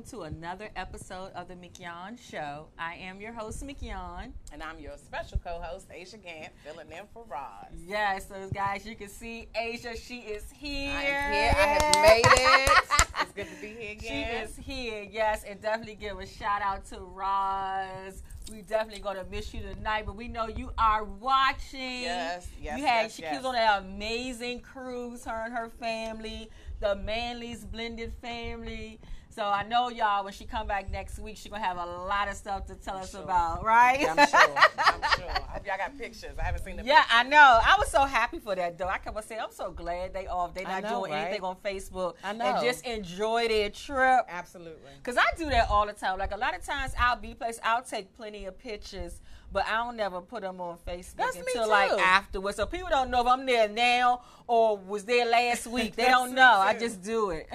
welcome to another episode of the Mignon Show. I am your host, Mignon. And I'm your special co-host, Asia Gant, filling in for Roz. Yes, so guys, you can see Asia. She is here. I am here. I have made it. it's good to be here again. She is here, yes, and definitely give a shout out to Roz. We definitely gonna miss you tonight, but we know you are watching. Yes, yes, You had yes, she yes. was on that amazing cruise, her and her family, the Manly's blended family. So I know y'all when she come back next week, she gonna have a lot of stuff to tell us sure. about, right? I'm sure. I'm sure. I hope y'all got pictures. I haven't seen the Yeah, I know. I was so happy for that though. I kept on saying, I'm so glad they off. They not know, doing right? anything on Facebook. I know. And just enjoy their trip. Absolutely. Cause I do that all the time. Like a lot of times, I'll be places. I'll take plenty of pictures, but I don't never put them on Facebook That's until like afterwards. So people don't know if I'm there now or was there last week. They don't know. I just do it.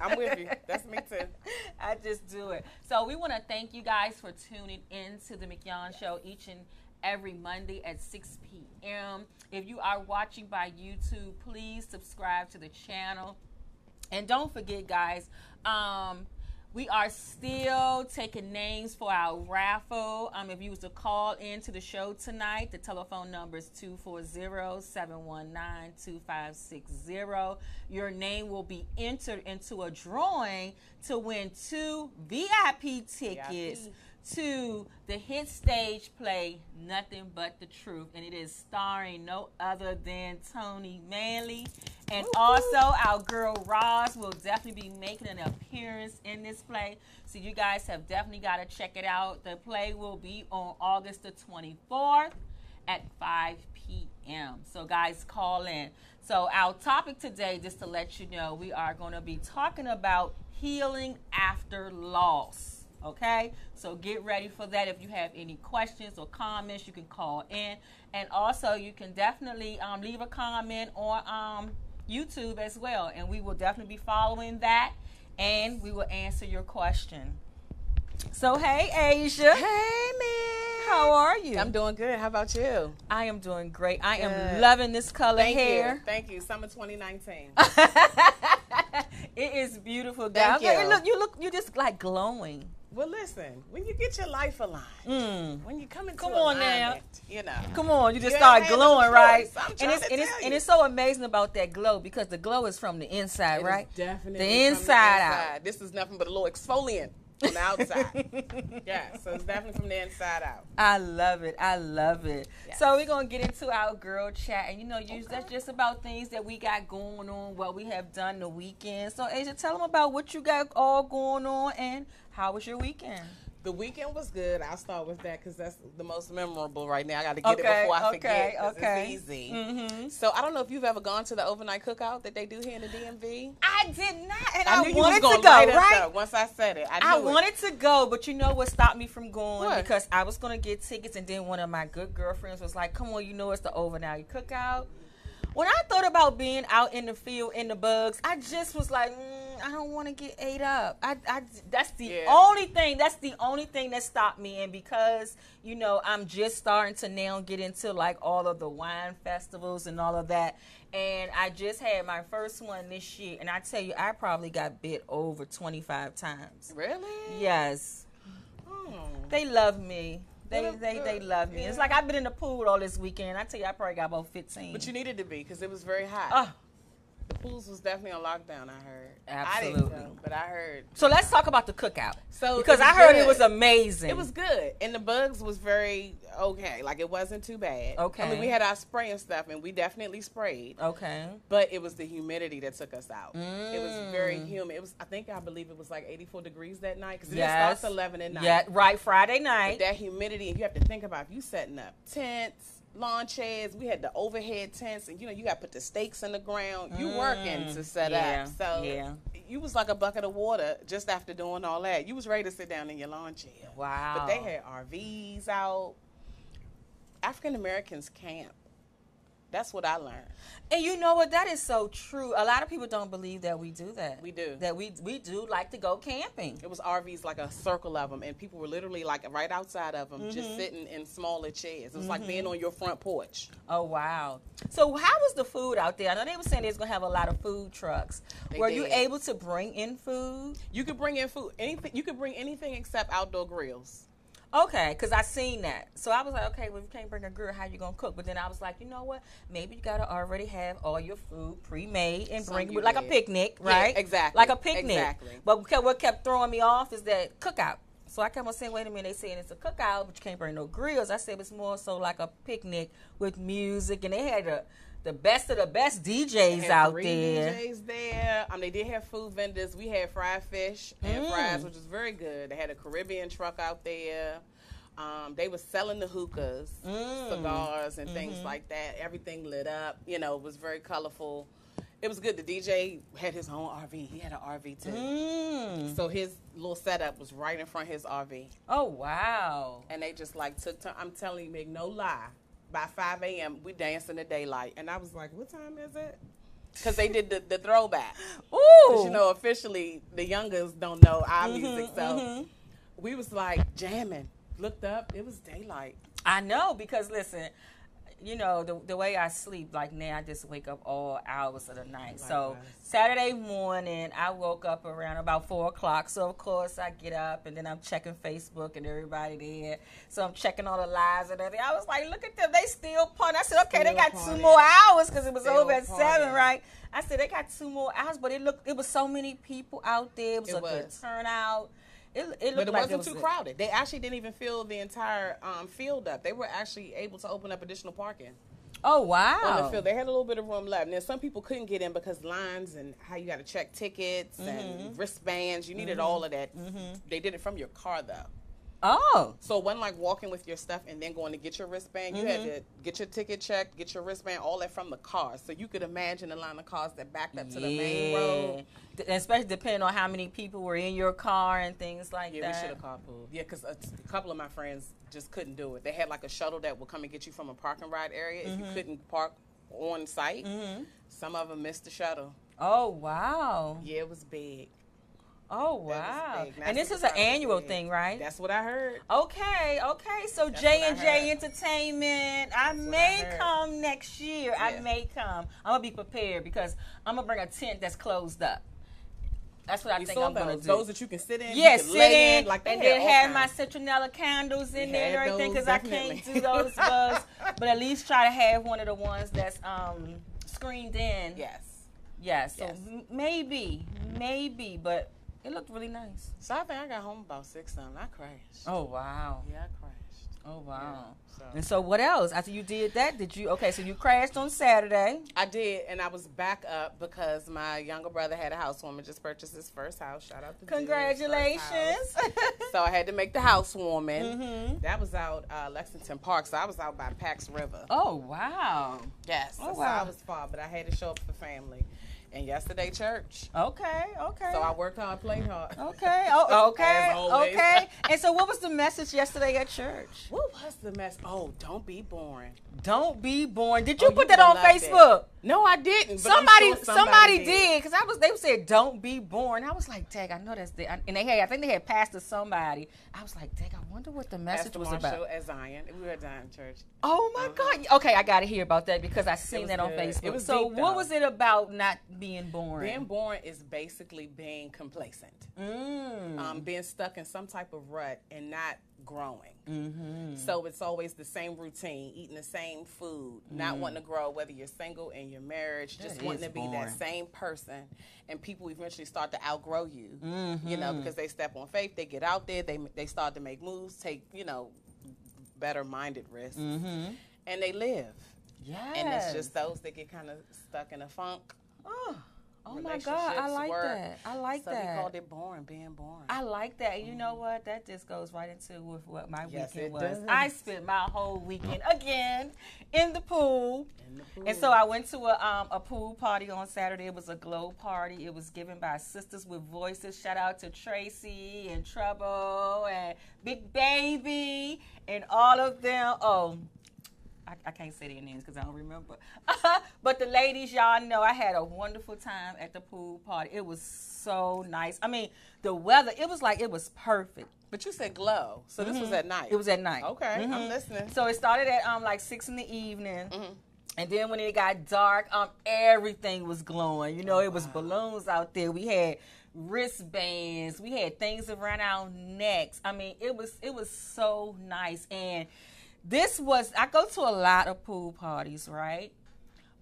I'm with you. That's me too. I just do it. So we want to thank you guys for tuning in to the Mignon Show each and every Monday at 6 p.m. If you are watching by YouTube, please subscribe to the channel. And don't forget, guys, um, we are still taking names for our raffle. Um, if you was to call in to the show tonight, the telephone number is 240-719-2560. Your name will be entered into a drawing to win two VIP tickets VIP. to the hit stage play Nothing But the Truth. And it is starring no other than Tony Manley. And also our girl Roz will definitely be making an appearance in this play. So you guys have definitely got to check it out. The play will be on August the 24th at 5 p.m. So guys, call in. So our topic today, just to let you know, we are going to be talking about healing after loss. Okay, so get ready for that. If you have any questions or comments, you can call in, and also you can definitely um, leave a comment or um, YouTube as well, and we will definitely be following that, and we will answer your question. So hey, Asia, Hey, man. how are you? I'm doing good. How about you? I am doing great. I am loving this color Thank hair. you. Thank you. Summer 2019. it is beautiful, Thank guys. you. Look, you look, you just like glowing. well, listen. When you get your life aligned, Mm. when you come into Come on now. you know. Come on, you just start ain't had no glowing, right? And it's and it's, and it's so amazing about that glow because the glow is from the inside, It right? definitely The from inside out. This is nothing but a little exfoliant from the outside. yeah, so it's definitely from the inside out. I love it. I love it. Yes. So we're gonna get into our girl chat, and you know, usually that's just about things that we got going on, what we have done the weekend. So Asia, tell them about what you got all going on, and how was your weekend? The weekend was good. I'll start with that because that's the most memorable right now. I got to get Okay, it before I forget. okay, forget. okay. It's easy. Mm-hmm. So I don't know if you've ever gone to the overnight cookout that they do here in the DMV. I did not, and I I, wanted was gonna go. Right? once I said it. I, I it. wanted to go, but you know what stopped me from going? What? Because I was gonna get tickets, and then one of my good girlfriends was like, "Come on, you know it's the overnight cookout." When I thought about being out in the field in the bugs, I just was like, mm, I don't want to get ate up. I, I, that's the Yeah. only thing. That's the only thing that stopped me. And because you know, I'm just starting to now get into like all of the wine festivals and all of that. And I just had my first one this year, and I tell you, I probably got bit over 25 times. Really? Yes, Hmm. they love me. They they, they love me. It's like I've been in the pool all this weekend. I tell you, I probably got about 15. But you needed to be because it was very hot. Ah, the pools was definitely on lockdown. I heard. I Absolutely. didn't go, but I heard. so let's talk about the cookout So because I heard good. it was amazing. It was good, and the bugs was very okay. Like it wasn't too bad. Okay. I mean, we had our spray and stuff, and we definitely sprayed. okay. But it was the humidity that took us out. It was very Mm. humid. It was. I think I believe it was like 84 degrees that night because it Yes. starts 11 at night. Yeah, right. Friday But night. that humidity, and you have to think about if you setting up tents, lawn chairs. We had the overhead tents, and you know you got to put the stakes in the ground. You working to set Mm. yeah, up. So yeah. you was like a bucket of water just after doing all that. You was ready to sit down in your lawn chair. Wow. But they had RVs out. African Americans camp That's what I learned. And you know what? That is so true. A lot of people don't believe that we do that. We do. That we we do like to go camping. It was RVs like a circle of them, and people were literally like right outside of them, Mm-hmm. just sitting in smaller chairs. It was like being on your front porch. Oh wow! So how was the food out there? I know they were saying they was gonna have a lot of food trucks. They were you able to bring in food? You could bring in food, anything. You could bring anything except outdoor grills. Okay, because I seen that. So I was like, okay, well, if you can't bring a grill, how you gonna cook? But then I was like, you know what? Maybe you gotta already have all your food pre-made and Some bring you like a did. picnic, Yeah, right? exactly, Like a picnic. exactly. But what kept- throwing me off is that cookout. So I kept on saying, wait a minute, they saying it's a cookout, but you can't bring no grills. I said it's more so like a picnic with music, and they had the the best of the best DJs out there. DJs there. Um, they did have food vendors. We had fried fish and Mm. fries, which was very good. They had a Caribbean truck out there. Um, they were selling the hookahs, Mm. cigars, and things Mm-hmm. like that. Everything lit up. You know, it was very colorful. It was good. The DJ had his own RV. He had an RV too. Mm. So his little setup was right in front of his RV. Oh wow! And they just like took time. I'm telling you, make no lie. By 5 a.m., we danced in the daylight. And I was like, what time is it? Because they did the, the throwback. Ooh, you know, officially, the youngers don't know our Mm-hmm, music. So we was like jamming. Looked up, it was daylight. I know because listen, you know the the way I sleep, like now I just wake up all hours of the night. So. Saturday morning, I woke up around about four o'clock. So of course I get up and then I'm checking Facebook and everybody there. So I'm checking all the lives and everything. I was like, look at them, they still party. I said, okay, they got two more hours because it was Still over at seven, right? I said they got two more hours, but it looked it was so many people out there. It was It a good turnout. It, it looked But it like wasn't was too good. crowded. They actually didn't even fill the entire um, field up. They were actually able to open up additional parking Oh wow! on the field. They had a little bit of room left. Now, some people couldn't get in because lines and how you got to check tickets Mm-hmm. and wristbands. You needed all of that. They did it from your car, though. Oh. So when like walking with your stuff and then going to get your wristband. You had mm-hmm. to get your ticket checked, get your wristband, all that from the car. So you could imagine the line of cars that backed up to the main road. D- Especially depending on how many people were in your car and things like that. Yeah, we should have carpooled. Yeah, because a, a couple of my friends just couldn't do it. They had like a shuttle that would come and get you from a parking ride area if you mm-hmm. couldn't park on site. Mm-hmm. Some of them missed the shuttle. Oh wow! Yeah, it was big. Oh wow! And this is an annual thing, right? That's what I heard. Okay, okay. So J and J. Entertainment. I That's I may heard. come next year. I may come. I'm gonna be prepared because I'm gonna bring a tent that's closed up. That's what I We think I'm gonna those. do. Those that you can sit in. Yes, you sit lay in, Like and then have my citronella candles in there and everything because I can't do those bugs. but at least try to have one of the ones that's um screened in. Yes. Yes. So Yes. m- maybe, maybe, but it looked really nice. So I think I got home about six something. I crashed. Oh wow. Yeah, I crashed. Oh wow. So And so what else? After you did that, did you okay, so you crashed on Saturday. I did, and I was back up because my younger brother had a housewarming. Just purchased his first house. Shout out to Congratulations. so I had to make the housewarming. Mhm. That was out uh, Lexington Park, so I was out by Pax River. Oh wow. Yes, Oh, so wow. I was far, but I had to show up for family. And yesterday, church. Okay, okay. So I worked hard, played hard. Okay. Oh, okay. Okay. And so, what was the message yesterday at church? What was the mess? Oh, don't be boring. Don't be born. Did you Oh, put you that on would've loved it. Facebook? No, I didn't. Somebody, sure somebody, did because I was. They said, "Don't be born." I was like, "Dang, I know that's the." And they had, I think they had pastor somebody. I was like, "Dang, I wonder what the message Pastor was Marshall about." at Zion. We were at Zion Church. Oh my uh-huh. God! Okay, I got to hear about that because I seen that on good. Facebook. It was so, deep, what was it about not being born? Being born is basically being complacent, Mm. um, being stuck in some type of rut and not growing. mm-hmm. So it's always the same routine, eating the same food, not wanting to grow, whether you're single in your marriage, just Mm. That wanting to be boring. that same person. And people eventually start to outgrow you, you Mm-hmm. know, because they step on faith, they get out there, they, they start to make moves, take, you know, better minded risks, Mm-hmm. and they live. Yes. And it's just those that get kind of stuck in a funk. Oh, oh my God! I like work. that. I like so that. we called it boring, being boring. I like that. You know what? That just goes right into with what my Yes, weekend was. does. I spent my whole weekend again in the pool. In the pool. And so I went to a um, a pool party on Saturday. It was a glow party. It was given by Sisters with Voices. Shout out to Tracy and Trouble and Big Baby and all of them. Oh, I, I can't say their names because I don't remember. but the ladies, y'all know, I had a wonderful time at the pool party. It was so nice. I mean, the weather, it was like it was perfect. But you said glow, so this was at night. Mm-hmm. It was at night. Okay, I'm Mhm. listening. So it started at um like six in the evening. Mhm. And then when it got dark, um, everything was glowing. You know, it was balloons out there. We had wristbands. We had things around our necks. I mean, it was it was so nice. And this was I go to a lot of pool parties, right?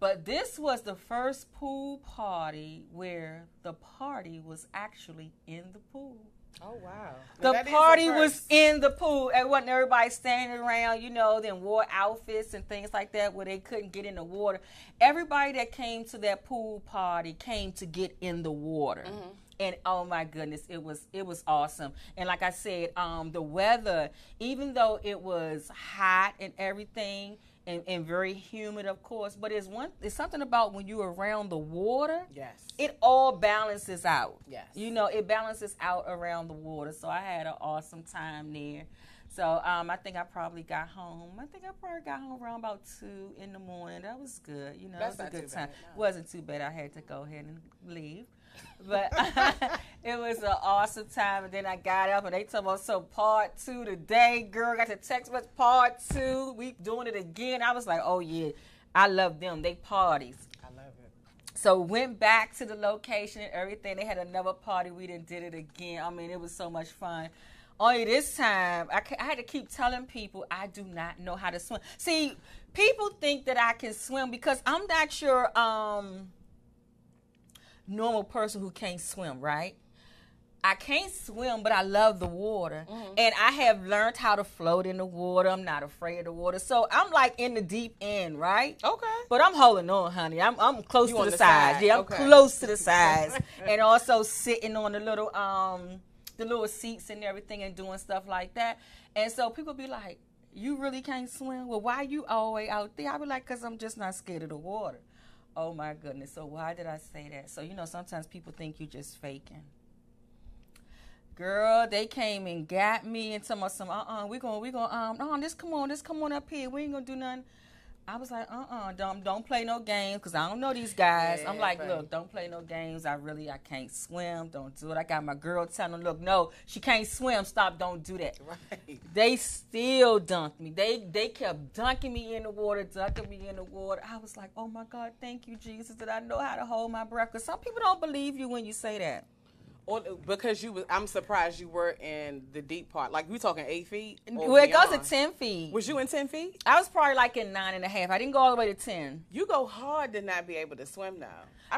But this was the first pool party where the party was actually in the pool. Oh wow. The That is a party was in the pool. It wasn't everybody standing around, you know, then wore outfits and things like that where they couldn't get in the water. Everybody that came to that pool party came to get in the water. Mm-hmm. And oh my goodness, it was it was awesome. And like I said, um, the weather, even though it was hot and everything, and, and very humid, of course, but it's one it's something about when you're around the water Yes. it all balances out. Yes. You know, it balances out around the water. So I had an awesome time there. So um, I think I probably got home. I think I probably got home around about two in the morning. That was good. You know, That's it was a good time. bad, no. Wasn't too bad. I had to go ahead and leave. But it was an awesome time. And then I got up and they told me, so part two today, girl. Got the text message, part two. We doing it again. I was like, oh, yeah. I love them. They parties. I love it. So went back to the location and everything. They had another party. We didn't did it again. I mean, it was so much fun. Only this time, I, I had to keep telling people I do not know how to swim. See, people think that I can swim because I'm not sure um normal person who can't swim, right? I can't swim, but I love the water. And I have learned how to float in the water. I'm not afraid of the water. So I'm like in the deep end, right? Okay. But I'm holding on, honey. I'm I'm close You to the, the sides. side. Yeah, I'm Okay. close to the sides, and also sitting on the little um the little seats and everything, and doing stuff like that. And so people be like, "You really can't swim? Well, why you way out there?" I be like, "Cause I'm just not scared of the water." Oh my goodness! So why did I say that? So you know, sometimes people think you're just faking. Girl, they came and got me and some of some, uh-uh, we gonna, we gonna, um, no, just come on, just come on up here. We ain't gonna do nothing. I was like, uh-uh, don't, don't play no games, because I don't know these guys. I'm like, babe. look, don't play no games. I really, I can't swim. Don't do it. I got my girl telling her, look, no, she can't swim. Stop, don't do that. Right. They still dunked me. They they kept dunking me in the water, dunking me in the water. I was like, oh my God, thank you, Jesus, that I know how to hold my breath. Because some people don't believe you when you say that. Or because you was, I'm surprised you were in the deep part. Like we talking eight feet. well, it goes to 10 feet. Was you in ten feet? I was probably like in nine and a half. I didn't go all the way to 10. You go hard to not be able to swim now.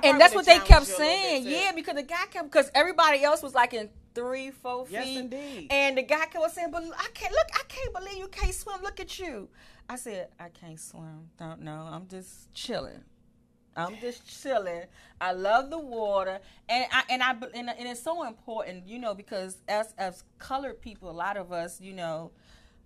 And that's what they kept challenged you a little saying. Yeah, because the guy kept, because everybody else was like in three, four feet. Yes, indeed. And the guy kept saying, but I can't, look, I can't believe you can't swim. Look at you. I said, I can't swim. Don't know. I'm just chilling. I'm just chilling. I love the water, and I and I and, and it's so important, you know, because as as colored people, a lot of us, you know,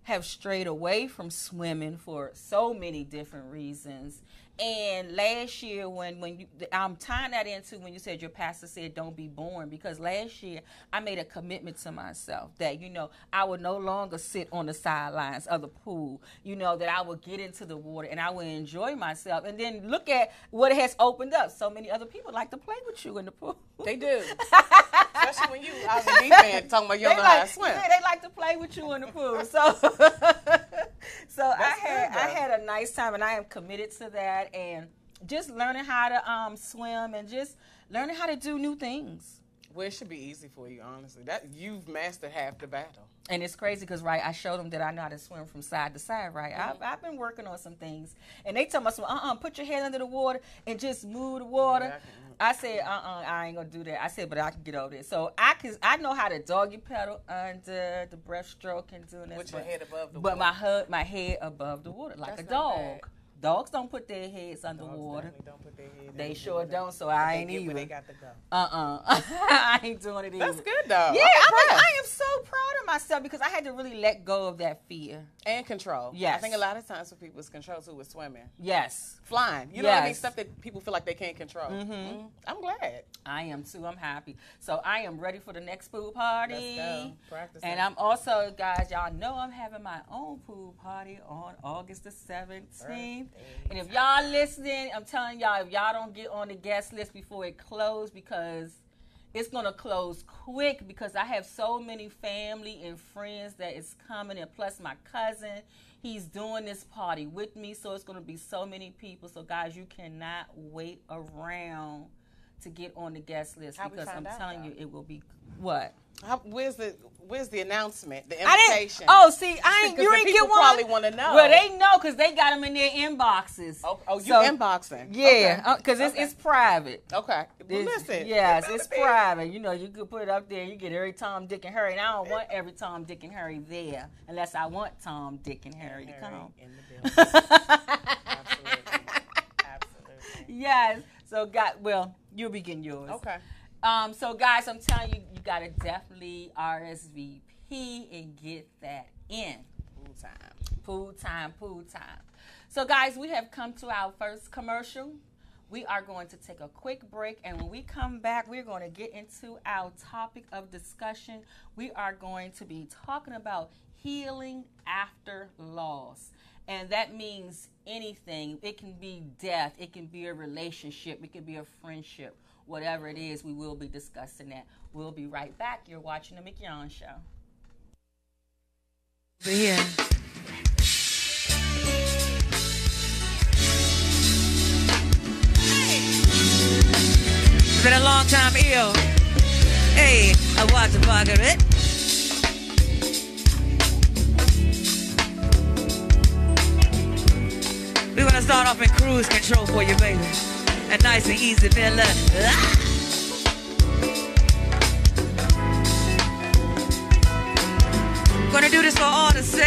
have strayed away from swimming for so many different reasons. And last year, when when you, I'm tying that into when you said your pastor said don't be born, because last year I made a commitment to myself that you know I would no longer sit on the sidelines of the pool. You know that I would get into the water and I would enjoy myself. And then look at what has opened up. So many other people like to play with you in the pool. They do. Especially when you out in the deep end talking about you they don't know how like, to swim. yeah, they like to play with you in the pool. So, so I had good, I had a nice time, and I am committed to that, and just learning how to um, swim, and just learning how to do new things. Well, it should be easy for you, honestly. That you've mastered half the battle. And it's crazy because right, I showed them that I know how to swim from side to side. Right, I've, I've been working on some things, and they tell me, "Uh, uh put your head under the water and just move the water." Yeah, I I said, "Uh, uh I ain't gonna do that." I said, "But I can get over it." So I can, I know how to doggy pedal under the breaststroke and doing this. With your but- head above the but water. But my head, my head above the water, like That's a dog. bad. Dogs don't put their heads underwater. Don't put their head They sure don't, so I ain't where They got to go. Uh-uh. I ain't doing it either. That's good though. Yeah, I'm like. I am so proud of myself because I had to really let go of that fear. and control. Yes. I think a lot of times for people, it's control too with swimming, Yes, flying. You know what I mean? Stuff that people feel like they can't control. Mhm. I'm glad. I am too. I'm happy. So I am ready for the next pool party. Let's go. Practice And. I'm also, guys, y'all know I'm having my own pool party on August the 17th. And if y'all listening, I'm telling y'all, if y'all don't get on the guest list before it closes, because it's gonna close quick because I have so many family and friends that is coming, and plus my cousin, he's doing this party with me, so it's gonna be so many people. So guys, you cannot wait around to get on the guest list How because I'm out, telling though? you, it will be what. How, where's the Where's the announcement? The invitation? Oh, see, I ain't. You ain't get one. probably wanna know. Well, they know because they got them in their inboxes. Oh, oh you So- inboxing? Yeah, because it's Okay. it's private. Okay. Well, It's- listen. yes, it's be. private. You know, you could put it up there. You get every Tom, Dick, and Harry. And I don't want every Tom, Dick, and Harry there unless I want Tom, Dick, and Harry to come. in the building. Absolutely. Absolutely. yes. So, God, well, you'll be getting yours. Okay. Um. So, guys, I'm telling you, you gotta definitely RSVP and get that in. Pool time. Pool time, pool time. So, guys, we have come to our first commercial. We are going to take a quick break, and when we come back, we're going to get into our topic of discussion. We are going to be talking about healing after loss. And that means anything. It can be death, it can be a relationship, it can be a friendship. Whatever it is, we will be discussing that. We'll be right back. You're watching The Mignon Show. Over here. It's been a long time ill. Hey, I watch the pocket it. We're gonna start off in cruise control for you, baby. And nice and easy, fella. Ah!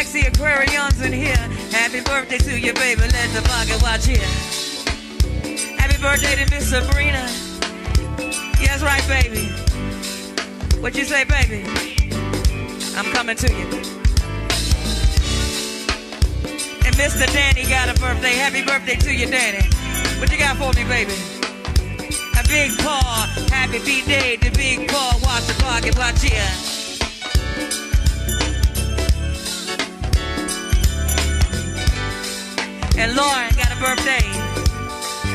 Sexy Aquarians in here. Happy birthday to you, baby. Let the pocket watch here. Happy birthday to Miss Sabrina. Yes, right, baby. What you say, baby? I'm coming to you. And Mr. Danny got a birthday. Happy birthday to you, Danny. What you got for me, baby? A big paw. Happy B-Day to Big Paw. Watch the pocket, watch here. And Lauren got a birthday.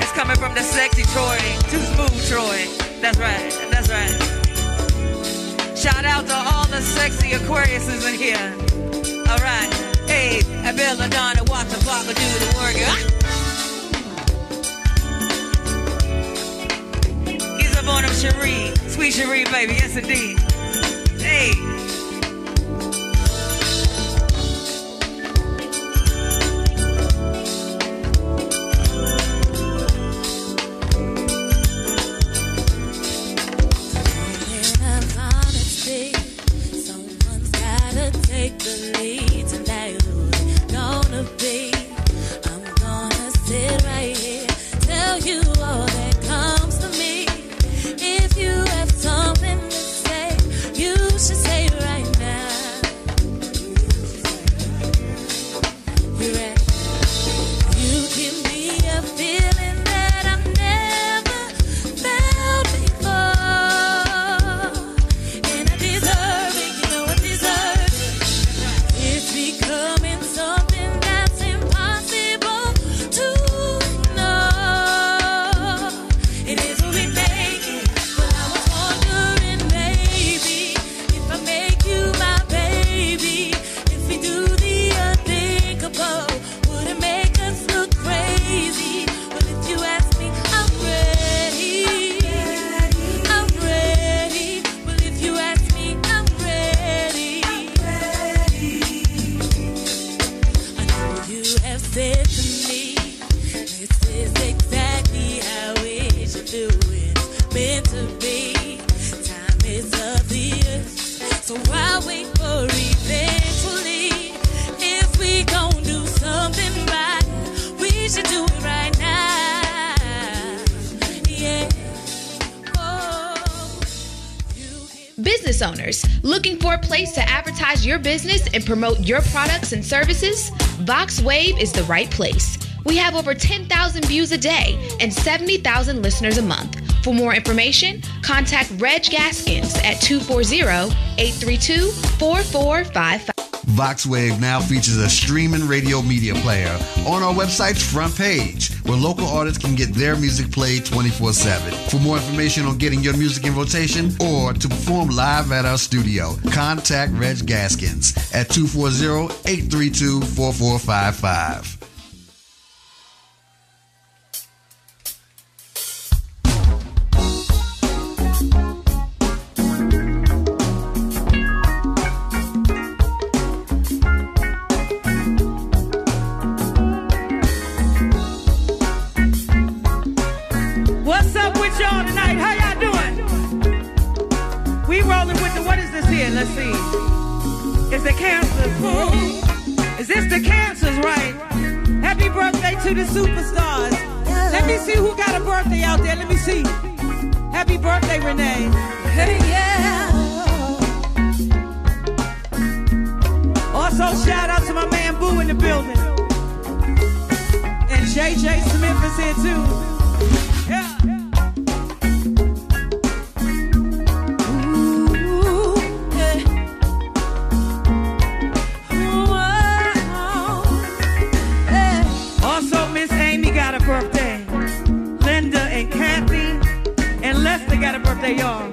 It's coming from the sexy Troy. Too smooth Troy. That's right. That's right. Shout out to all the sexy Aquariuses in here. All right. Hey, and Belladonna, walk the block do the work. Ah! He's up on him, Cherie. Sweet Cherie, baby. Yes, indeed. Hey. Your business and promote your products and services? VoxWav is the right place. We have over 10,000 views a day and 70,000 listeners a month. For more information, contact Reg Gaskins at 240-832-4455. VoxWav now features a streaming radio media player on our website's front page where local artists can get their music played 24 7. For more information on getting your music in rotation or to perform live at our studio, contact Reg Gaskins at 240 832 4455. Birthday, Renee. Hey, yeah. Also, shout out to my man Boo in the building. And JJ Smith is here too. Lester got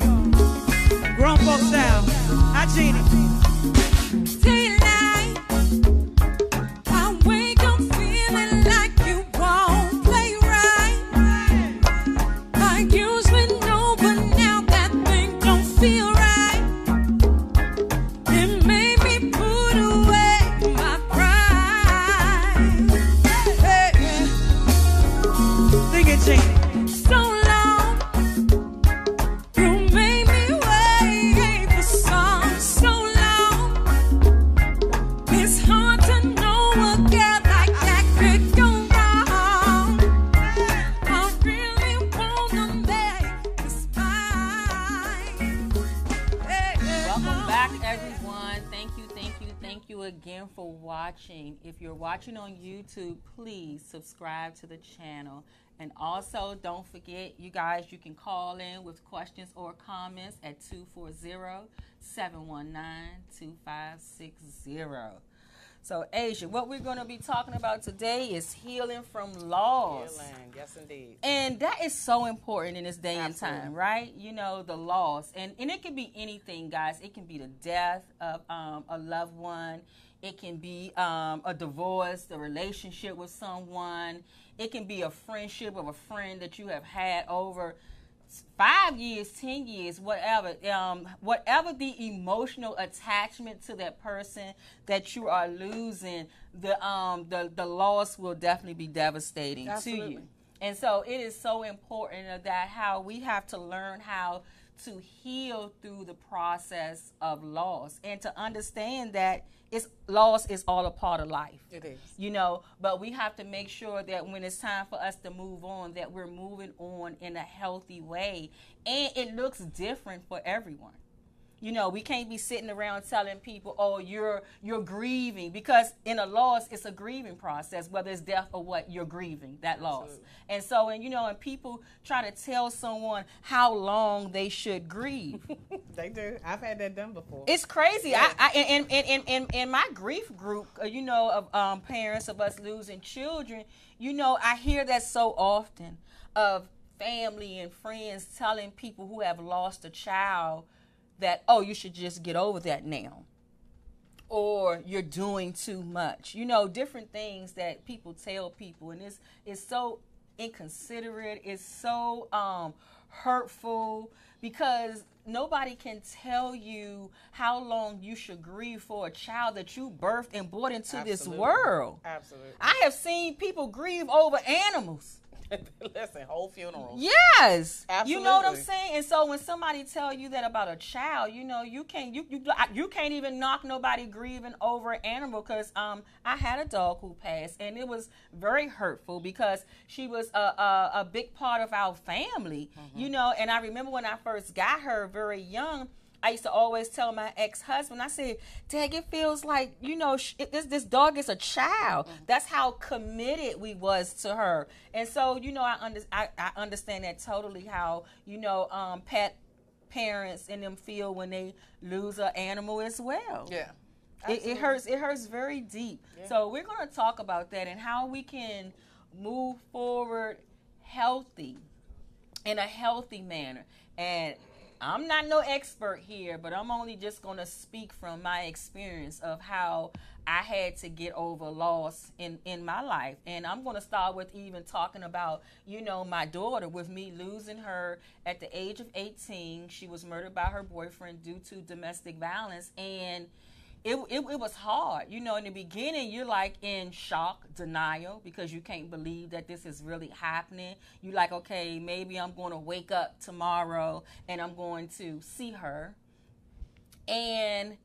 subscribe to the channel. And also, don't forget, you guys, you can call in with questions or comments at 240 719 2560. So, Asia, what we're going to be talking about today is healing from loss. Healing, yes indeed. And that is so important in this day Absolutely. and time, right? You know, the loss. And, and it can be anything, guys. It can be the death of um, a loved one. It can be um, a divorce, a relationship with someone. It can be a friendship of a friend that you have had over five years, ten years, whatever, um, whatever the emotional attachment to that person that you are losing, the um, the the loss will definitely be devastating to Absolutely. you. And so it is so important that how we have to learn how to heal through the process of loss and to understand that it's loss is all a part of life. It is. you know but we have to make sure that when it's time for us to move on that we're moving on in a healthy way. And it looks different for everyone you know we can't be sitting around telling people oh you're you're grieving because in a loss it's a grieving process whether it's death or what you're grieving that loss Absolutely. and so and you know and people try to tell someone how long they should grieve They do. I've had that done before. it's crazy. I, I in, in, in, in, in my grief group, uh, you know, of um, parents of us losing children, you know, I hear that so often of family and friends telling people who have lost a child that, oh, you should just get over that now. Or you're doing too much. You know, different things that people tell people. And it's, it's so inconsiderate. It's so um, hurtful because nobody can tell you how long you should grieve for a child that you birthed and brought into this world. Absolutely. I have seen people grieve over animals. Listen, whole funeral. Yes, you know what I'm saying. And so when somebody tell you that about a child, you know you can't you you you can't even knock nobody grieving over an animal because um I had a dog who passed and it was very hurtful because she was a a, a big part of our family, Mm-hmm. you know. And I remember when I first got her very young. I used to always tell my ex husband, I said, Dad, it feels like, you know, sh- it- this, this dog is a child. That's how committed we was to her. And so, you know, I, under, I, I understand that totally how, you know, um, pet parents and them feel when they lose an animal as well Yeah. it, it hurts it hurts very deep so we're going to talk about that and how we can move forward healthy in a healthy manner and i'm not no expert here but i'm only just going to speak from my experience of how i had to get over loss in in my life. And i'm going to start with even talking about you know my daughter with me losing her at the age of 18 she was murdered by her boyfriend due to domestic violence. And it, it, it was hard. You know, in the beginning, you're like in shock, denial, because you can't believe that this is really happening. You're like, okay, maybe I'm going to wake up tomorrow and I'm going to see her. And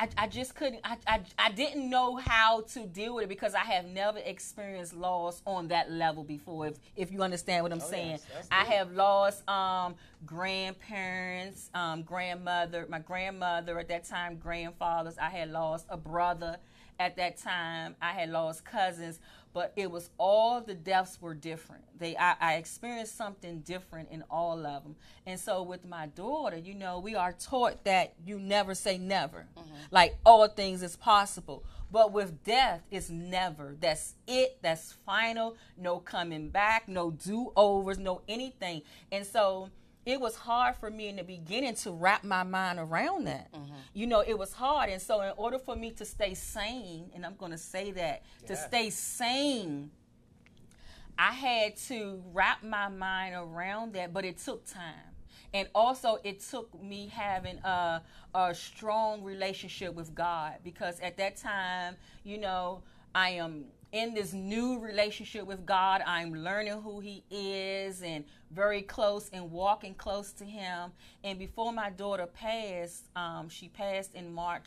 I, I just couldn't, I, I, I didn't know how to deal with it because I have never experienced loss on that level before, if, if you understand what I'm saying. yes, I have lost um, grandparents, um, grandmother, my grandmother at that time, grandfathers. I had lost a brother at that time. I had lost cousins, but it was all the deaths were different. They I, I experienced something different in all of them. And so with my daughter, you know, we are taught that you never say never. Mm-hmm. Like all things is possible. But with death, it's never. That's it. That's final. No coming back. No do overs. No anything. And so it was hard for me in the beginning to wrap my mind around that. Mm-hmm. You know, it was hard. And so, in order for me to stay sane, and I'm going to say that, to stay sane, I had to wrap my mind around that, but it took time. And also, it took me having a, a strong relationship with God because at that time, you know, I am in this new relationship with God. I'm learning who He is and very close and walking close to Him. And before my daughter passed, um, she passed in March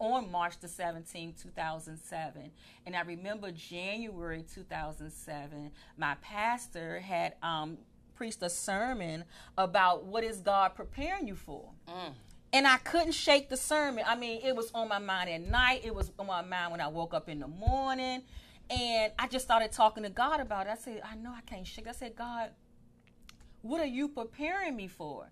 on March the 17th, 2007. And I remember January 2007, my pastor had um, preached a sermon about what is God preparing you for. And I couldn't shake the sermon. I mean, it was on my mind at night, it was on my mind when I woke up in the morning. And I just started talking to God about it. I said, I know I can't shake. I said, God, what are you preparing me for?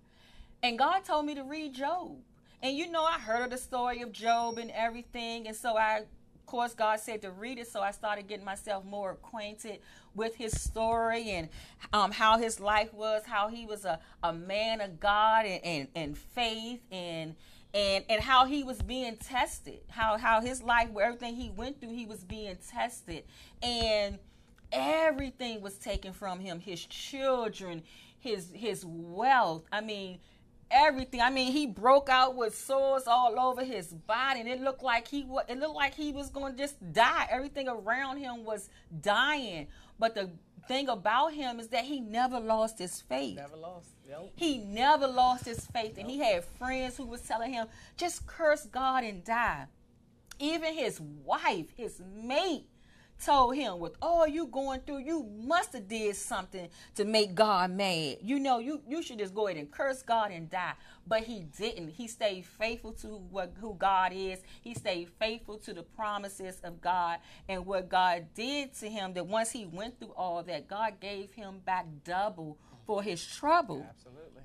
And God told me to read Job. And you know, I heard of the story of Job and everything. And so I, of course, God said to read it. So I started getting myself more acquainted with his story and um, how his life was, how he was a, a man of God and, and, and faith and and and how he was being tested, how how his life, where everything he went through, he was being tested. And everything was taken from him his children his his wealth. I mean everything. I mean he broke out with sores all over his body and it looked like he was it looked like he was going to just die. Everything around him was dying. But the thing about him is that he never lost his faith. Never lost. He never lost his faith and he had friends who was telling him just curse god and die. Even his wife his mate told him with all you going through you must have did something to make god mad. You know you you should just go ahead and curse god and die. But he didn't. He stayed faithful to what who god is. He stayed faithful to the promises of god and what god did to him that once he went through all that god gave him back double for his trouble Absolutely.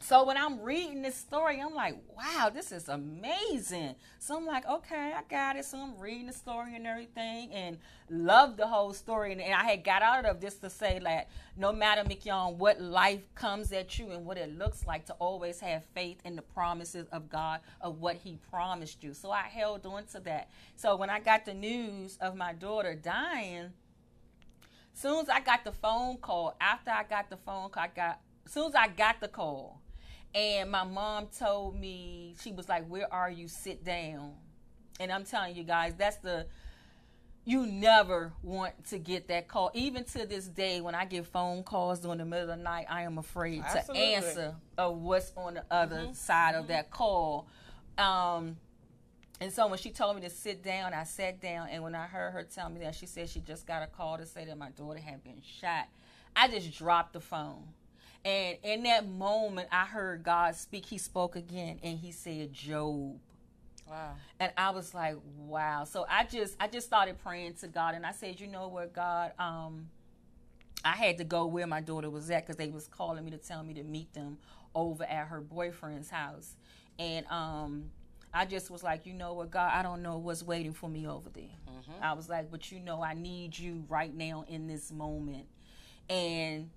so when I'm reading this story, I'm like, wow, this is amazing. So I'm like, okay, I got it. So I'm reading the story and everything and love the whole story. And, and I had got out of this to say that no matter, Mignon, what life comes at you and what it looks like, to always have faith in the promises of God, of what He promised you. So I held on to that. So when I got the news of my daughter dying, soon as I got the phone call, after I got the phone call, I got as soon as I got the call, and my mom told me she was like, "Where are you? Sit down." And I'm telling you guys, that's the you never want to get that call. Even to this day, when I get phone calls during the middle of the night, I am afraid Absolutely. to answer of what's on the other side of that call. Um, and so when she told me to sit down, I sat down. And when I heard her tell me that, she said she just got a call to say that my daughter had been shot. I just dropped the phone. And in that moment, I heard God speak. He spoke again, and He said, "Job." Wow. and I was like, wow. So I just I just started praying to God, and I said, you know what, God, um, I had to go where my daughter was at because they was calling me to tell me to meet them over at her boyfriend's house, and um, I just was like, you know what, God, I don't know what's waiting for me over there. Mm-hmm. I was like, but you know, I need you right now in this moment, and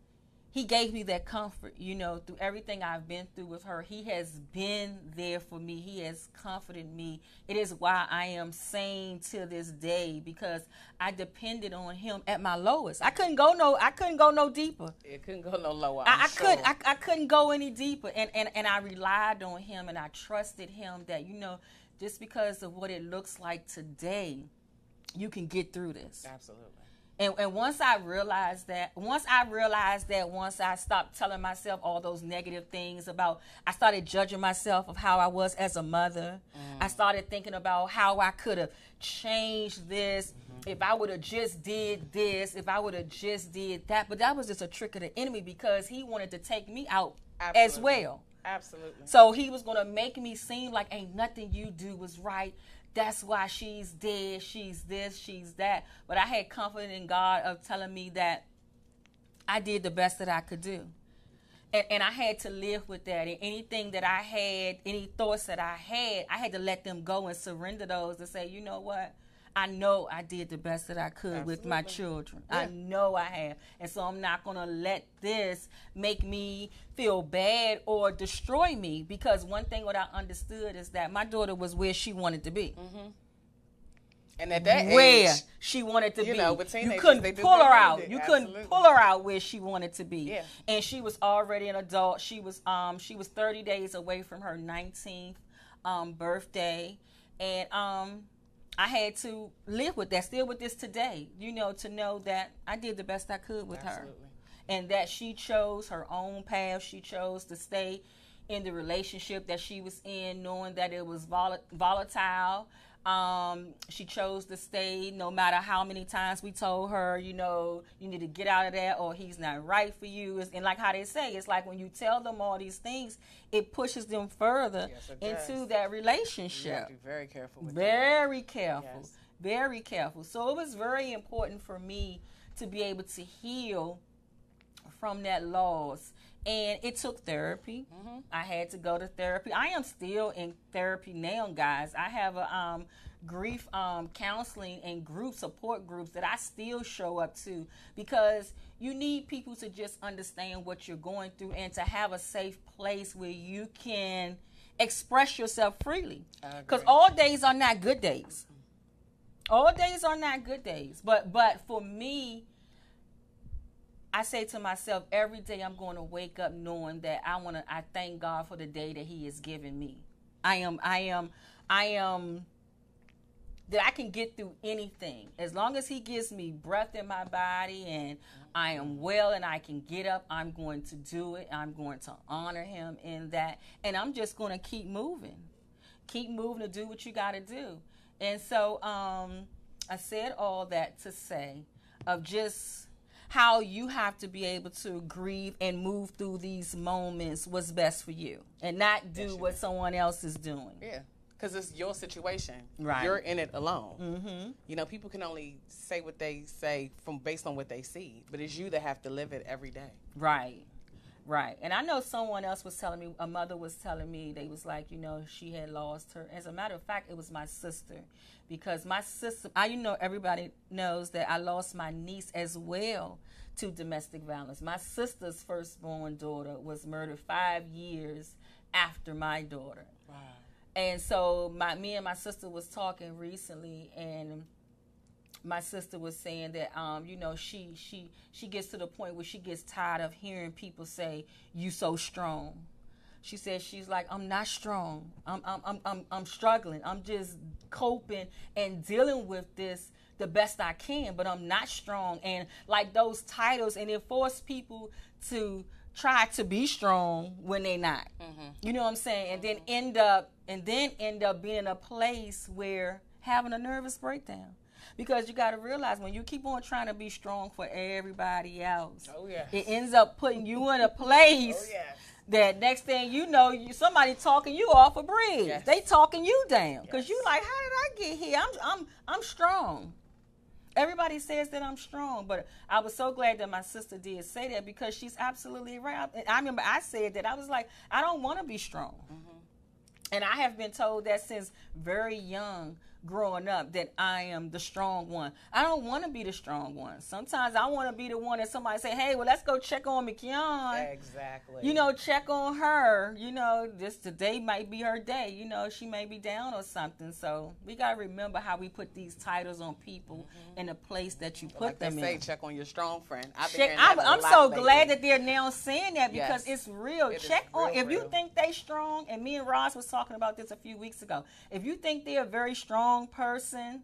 he gave me that comfort, you know, through everything I've been through with her. He has been there for me. He has comforted me. It is why I am sane to this day because I depended on him at my lowest. I couldn't go no I couldn't go no deeper. It couldn't go no lower. I, I'm I could sure. I, I couldn't go any deeper and, and and I relied on him and I trusted him that you know just because of what it looks like today you can get through this. Absolutely. And, and once I realized that, once I realized that, once I stopped telling myself all those negative things about, I started judging myself of how I was as a mother. Mm. I started thinking about how I could have changed this mm-hmm. if I would have just did this, if I would have just did that. But that was just a trick of the enemy because he wanted to take me out as well. Absolutely. So he was gonna make me seem like ain't nothing you do was right. That's why she's dead. She's this. She's that. But I had confidence in God of telling me that I did the best that I could do. And, and I had to live with that. And anything that I had, any thoughts that I had, I had to let them go and surrender those and say, you know what? I know I did the best that I could with my children. I know I have. And so I'm not going to let this make me feel bad or destroy me because one thing what I understood is that my daughter was where she wanted to be. And at that Where age, she wanted to you be. know, you couldn't pull her out. You couldn't pull her out where she wanted to be. Yeah. And she was already an adult. She was um she was 30 days away from her 19th um birthday and um I had to live with that, still with this today, you know, to know that I did the best I could with her. And that she chose her own path. She chose to stay in the relationship that she was in, knowing that it was vol- volatile. Um, she chose to stay no matter how many times we told her, you know, you need to get out of that or he's not right for you. It's- And like how they say, it's like when you tell them all these things, it pushes them further Yes, into does. that you relationship. have to be very careful with that. Very careful. Yes. Very careful. So it was very important for me to be able to heal from that loss. And it took therapy. Mm-hmm. I had to go to therapy. I am still in therapy now, guys. I have a um, grief um, counseling and group support groups that I still show up to because you need people to just understand what you're going through and to have a safe place where you can express yourself freely. Because all days are not good days. All days are not good days. But but for me, I say to myself every day I'm going to wake up knowing that I want to I thank God for the day that he has given me. I am I am I am that I can get through anything. As long as he gives me breath in my body and I am well and I can get up I'm going to do it. I'm going to honor him in that. And I'm just going to keep moving. Keep moving to do what you got to do. And so um I said all that to say of just how you have to be able to grieve and move through these moments what's best for you and not do what someone else is doing Yeah, because it's your situation. Right. You're in it alone. Mm-hmm. You know, people can only say what they say from based on what they see, but it's you that have to live it every day. Right. Right. And I know someone else was telling me, a mother was telling me, they was like, you know, she had lost her. As a matter of fact, it was my sister. Because my sister, I, you know, everybody knows that I lost my niece as well to domestic violence. My sister's firstborn daughter was murdered five years after my daughter. Wow. And so my me and my sister was talking recently and my sister was saying that um you know she she she gets to the point where she gets tired of hearing people say you so strong. She said she's like I'm not strong. I'm I'm I'm I'm, I'm struggling. I'm just coping and dealing with this the best I can, but I'm not strong and like those titles and it forced people to try to be strong when they're not. You know what I'm saying? And then end up and then end up being in a place where having a nervous breakdown. Because you got to realize when you keep on trying to be strong for everybody else, Oh, yes. it ends up putting you in a place Oh, yes. that next thing you know, you somebody talking you off a bridge. Yes. They talking you down because you like, how did I get here? I'm I'm I'm strong. Everybody says that I'm strong, but I was so glad that my sister did say that because she's absolutely right. I remember I said that I was like, I don't want to be strong. Mm-hmm. And I have been told that since very young, growing up, that I am the strong one. I don't want to be the strong one. Sometimes I want to be the one that somebody say, "Hey, well, let's go check on Mignon." Exactly. You know, check on her. You know, this today might be her day. You know, she may be down or something. So we gotta remember how we put these titles on people mm-hmm. in the place that you put like they them say, in. check on your strong friend. Check, I'm, I'm so lately. glad that they're now saying that because Yes. it's real. It Check on real, if you think they strong, and me and Roz was talking about this a few weeks ago. If you think they're very strong person,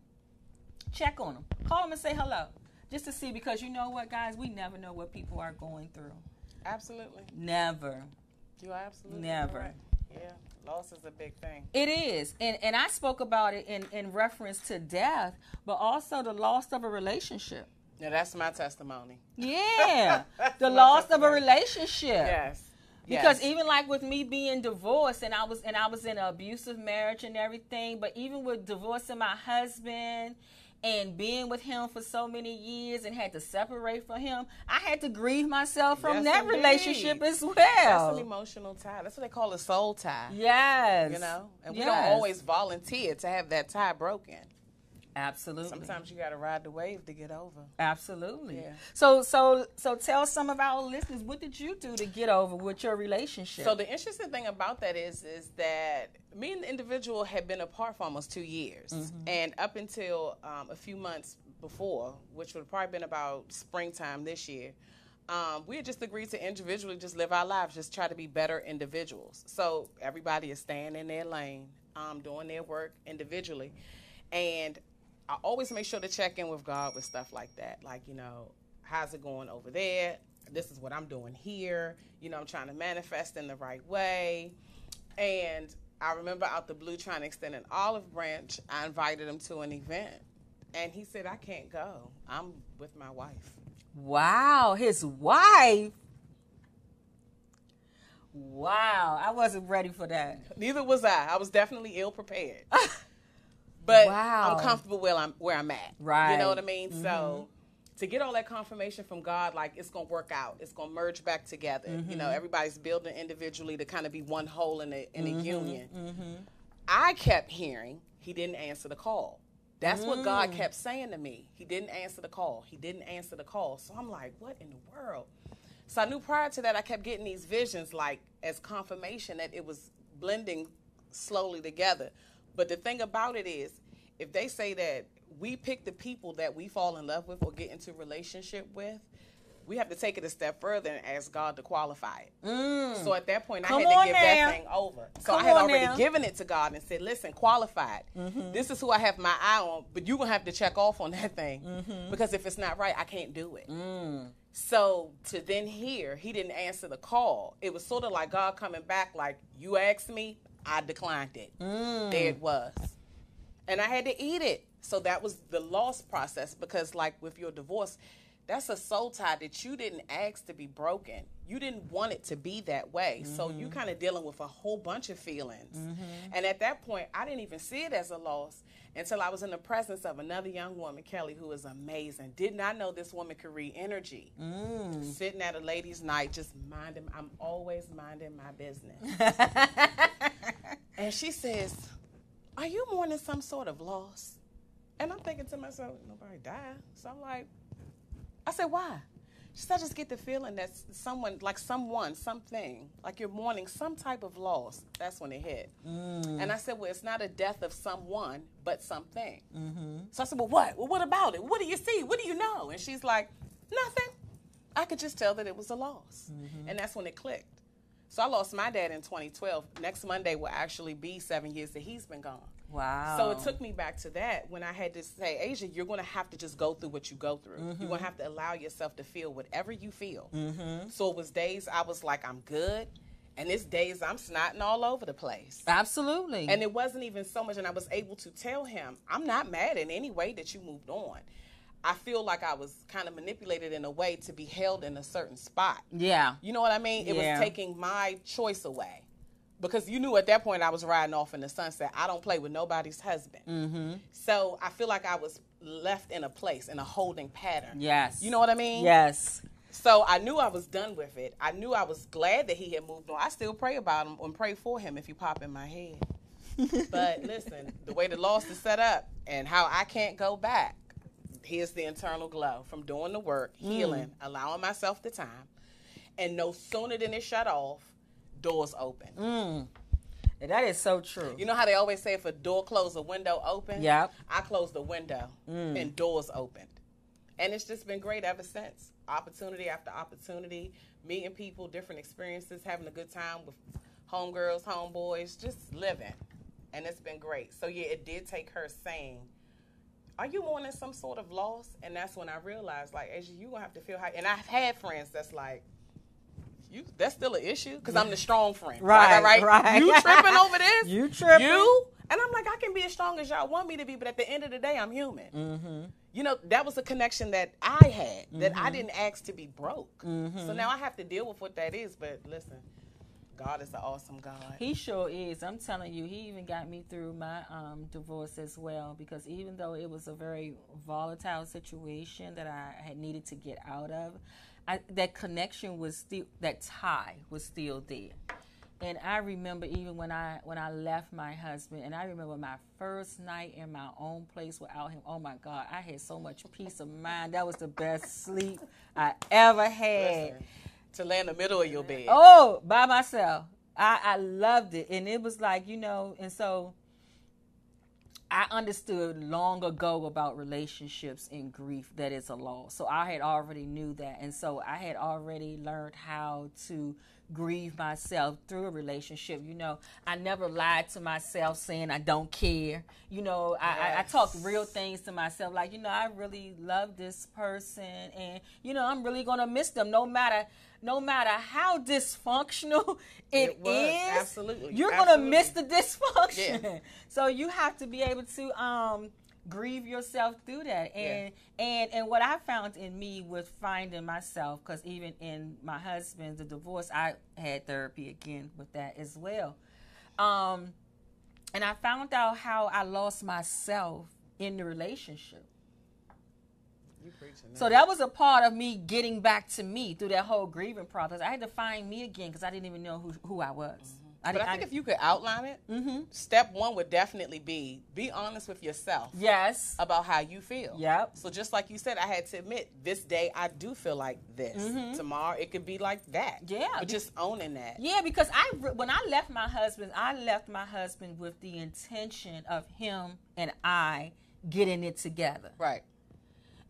check on them. Call them and say hello, just to see because you know what, guys, we never know what people are going through. Absolutely. Never. You are absolutely Never. correct. Yeah. Loss is a big thing. It is, and and I spoke about it in in reference to death, but also the loss of a relationship. Now that's my testimony. Yeah, the loss of a relationship. Yes. Because Yes. even like with me being divorced and I was and I was in an abusive marriage and everything, but even with divorcing my husband and being with him for so many years and had to separate from him, I had to grieve myself from Yes, that indeed. relationship as well. That's an emotional tie. That's what they call a soul tie. yes. You know, and we Yes. don't always volunteer to have that tie broken. Absolutely. Sometimes you got to ride the wave to get over. Absolutely. Yeah. So so so tell some of our listeners what did you do to get over with your relationship? So the interesting thing about that is, is that me and the individual had been apart for almost two years, and up until um, a few months before, which would have probably been about springtime this year, um, we had just agreed to individually just live our lives, just try to be better individuals. So everybody is staying in their lane, um, doing their work individually, and I always make sure to check in with God with stuff like that, like you know, how's it going over there? This is what I'm doing here. You know, I'm trying to manifest in the right way. And I remember out the blue trying to extend an olive branch. I invited him to an event. And he said, I can't go. I'm with my wife. Wow, his wife. Wow, I wasn't ready for that. Neither was I. I was definitely ill prepared. but Wow. I'm comfortable where I'm where I'm at. Right. You know what I mean? So mm-hmm. to get all that confirmation from God, like it's gonna work out, it's gonna merge back together. You know, mm-hmm. everybody's building individually to kind of be one whole in a in a mm-hmm. union. I kept hearing he didn't answer the call. That's what God mm. kept saying to me. He didn't answer the call. He didn't answer the call. So I'm like, what in the world? So I knew prior to that, I kept getting these visions like as confirmation that it was blending slowly together. But the thing about it is, if they say that we pick the people that we fall in love with or get into relationship with, we have to take it a step further and ask God to qualify it. So at that point, Mm. Come I had to give now. that thing over. So Come I had already now. given it to God and said, "Listen, qualified. Mm-hmm. This is who I have my eye on, but you're gonna have to check off on that thing Mm-hmm. because if it's not right, I can't do it." Mm. So to then hear he didn't answer the call, it was sort of like God coming back, like you asked me, I declined it. Mm. There it was, and I had to eat it. So that was the loss process because, like with your divorce, that's a soul tie that you didn't ask to be broken. You didn't want it to be that way. So you kind of dealing with a whole bunch of feelings. And at that point, I didn't even see it as a loss until I was in the presence of another young woman, Kelly, who is amazing. Did not know this woman could read energy. Mm. Sitting at a ladies' night, just minding. I'm always minding my business. and she says, "Are you mourning some sort of loss?" And I'm thinking to myself, "Nobody died." So I'm like, I said, why? She said, I just get the feeling that someone, like someone, something, like you're mourning some type of loss. That's when it hit. Mm. And I said, well, it's not a death of someone, but something. Mm-hmm. So I said, well, what? Well, what about it? What do you see? What do you know? And she's like, nothing. I could just tell that it was a loss. Mm-hmm. And that's when it clicked. So I lost my dad in 2012. Next Monday will actually be seven years that he's been gone. Wow. So it took me back to that when I had to say, Asia, you're going to have to just go through what you go through. You're going to mm-hmm. have to allow yourself to feel whatever you feel. Mm-hmm. So it was days I was like, I'm good. And it's days I'm snotting all over the place. Absolutely. And it wasn't even so much, and I was able to tell him, I'm not mad in any way that you moved on. I feel like I was kind of manipulated in a way to be held in a certain spot. yeah. You know what I mean? It Yeah. was taking my choice away. Because you knew at that point I was riding off in the sunset. I don't play with nobody's husband. Mm-hmm. So I feel like I was left in a place, in a holding pattern. Yes. You know what I mean? Yes. So I knew I was done with it. I knew I was glad that he had moved on. I still pray about him and pray for him if you pop in my head. but listen, the way the loss is set up and how I can't go back, here's the internal glow from doing the work, healing, allowing myself the time. And no sooner than it shut off, doors open. Mm. And that is so true. You know how they always say if a door closed, a window open? Yep. I closed the window mm. and doors opened. And it's just been great ever since. Opportunity after opportunity, meeting people, different experiences, having a good time with homegirls, homeboys, just living. And it's been great. So yeah, it did take her saying, Are you mourning some sort of loss? And that's when I realized, like, as you're gonna have to feel how and I've had friends that's like, you that's still an issue because I'm the strong friend, Right, right? right. You tripping over this? You tripping. You and I'm like, I can be as strong as y'all want me to be, but at the end of the day, I'm human. Mm-hmm. You know, that was a connection that I had that I didn't ask to be broke. So now I have to deal with what that is. But listen, God is an awesome God. He sure is. I'm telling you, he even got me through my um, divorce as well because even though it was a very volatile situation that I had needed to get out of, I, that connection was still, that tie was still there. And I remember even when I when I left my husband, and I remember my first night in my own place without him. Oh my God, I had so much peace of mind. That was the best sleep I ever had. Listen, to lay in the middle of your bed. Oh, by myself. I, I loved it. And it was like, you know, and so I understood long ago about relationships and grief that it's a loss. So I had already knew that. And so I had already learned how to grieve myself through a relationship. You know, I never lied to myself saying I don't care. You know, I, I, I Yes. talked real things to myself like, you know, I really love this person and, you know, I'm really gonna miss them no matter no matter how dysfunctional it, It was, is, absolutely, You're gonna miss the dysfunction. Yeah. So you have to be able to um grieve yourself through that. And and and what I found in me was finding myself because even in my husband, the divorce, I had therapy again with that as well. Um and I found out how I lost myself in the relationship. Preaching So that was a part of me getting back to me through that whole grieving process. I had to find me again because I didn't even know who, who I was. I But I think if you could outline it, step one would definitely be be honest with yourself yes, about how you feel. Yep. So just like you said, I had to admit this day I do feel like this. Tomorrow it could be like that. Mm-hmm. Yeah, But just owning that. Yeah, because I when I left my husband, I left my husband with the intention of him and I getting it together. Right.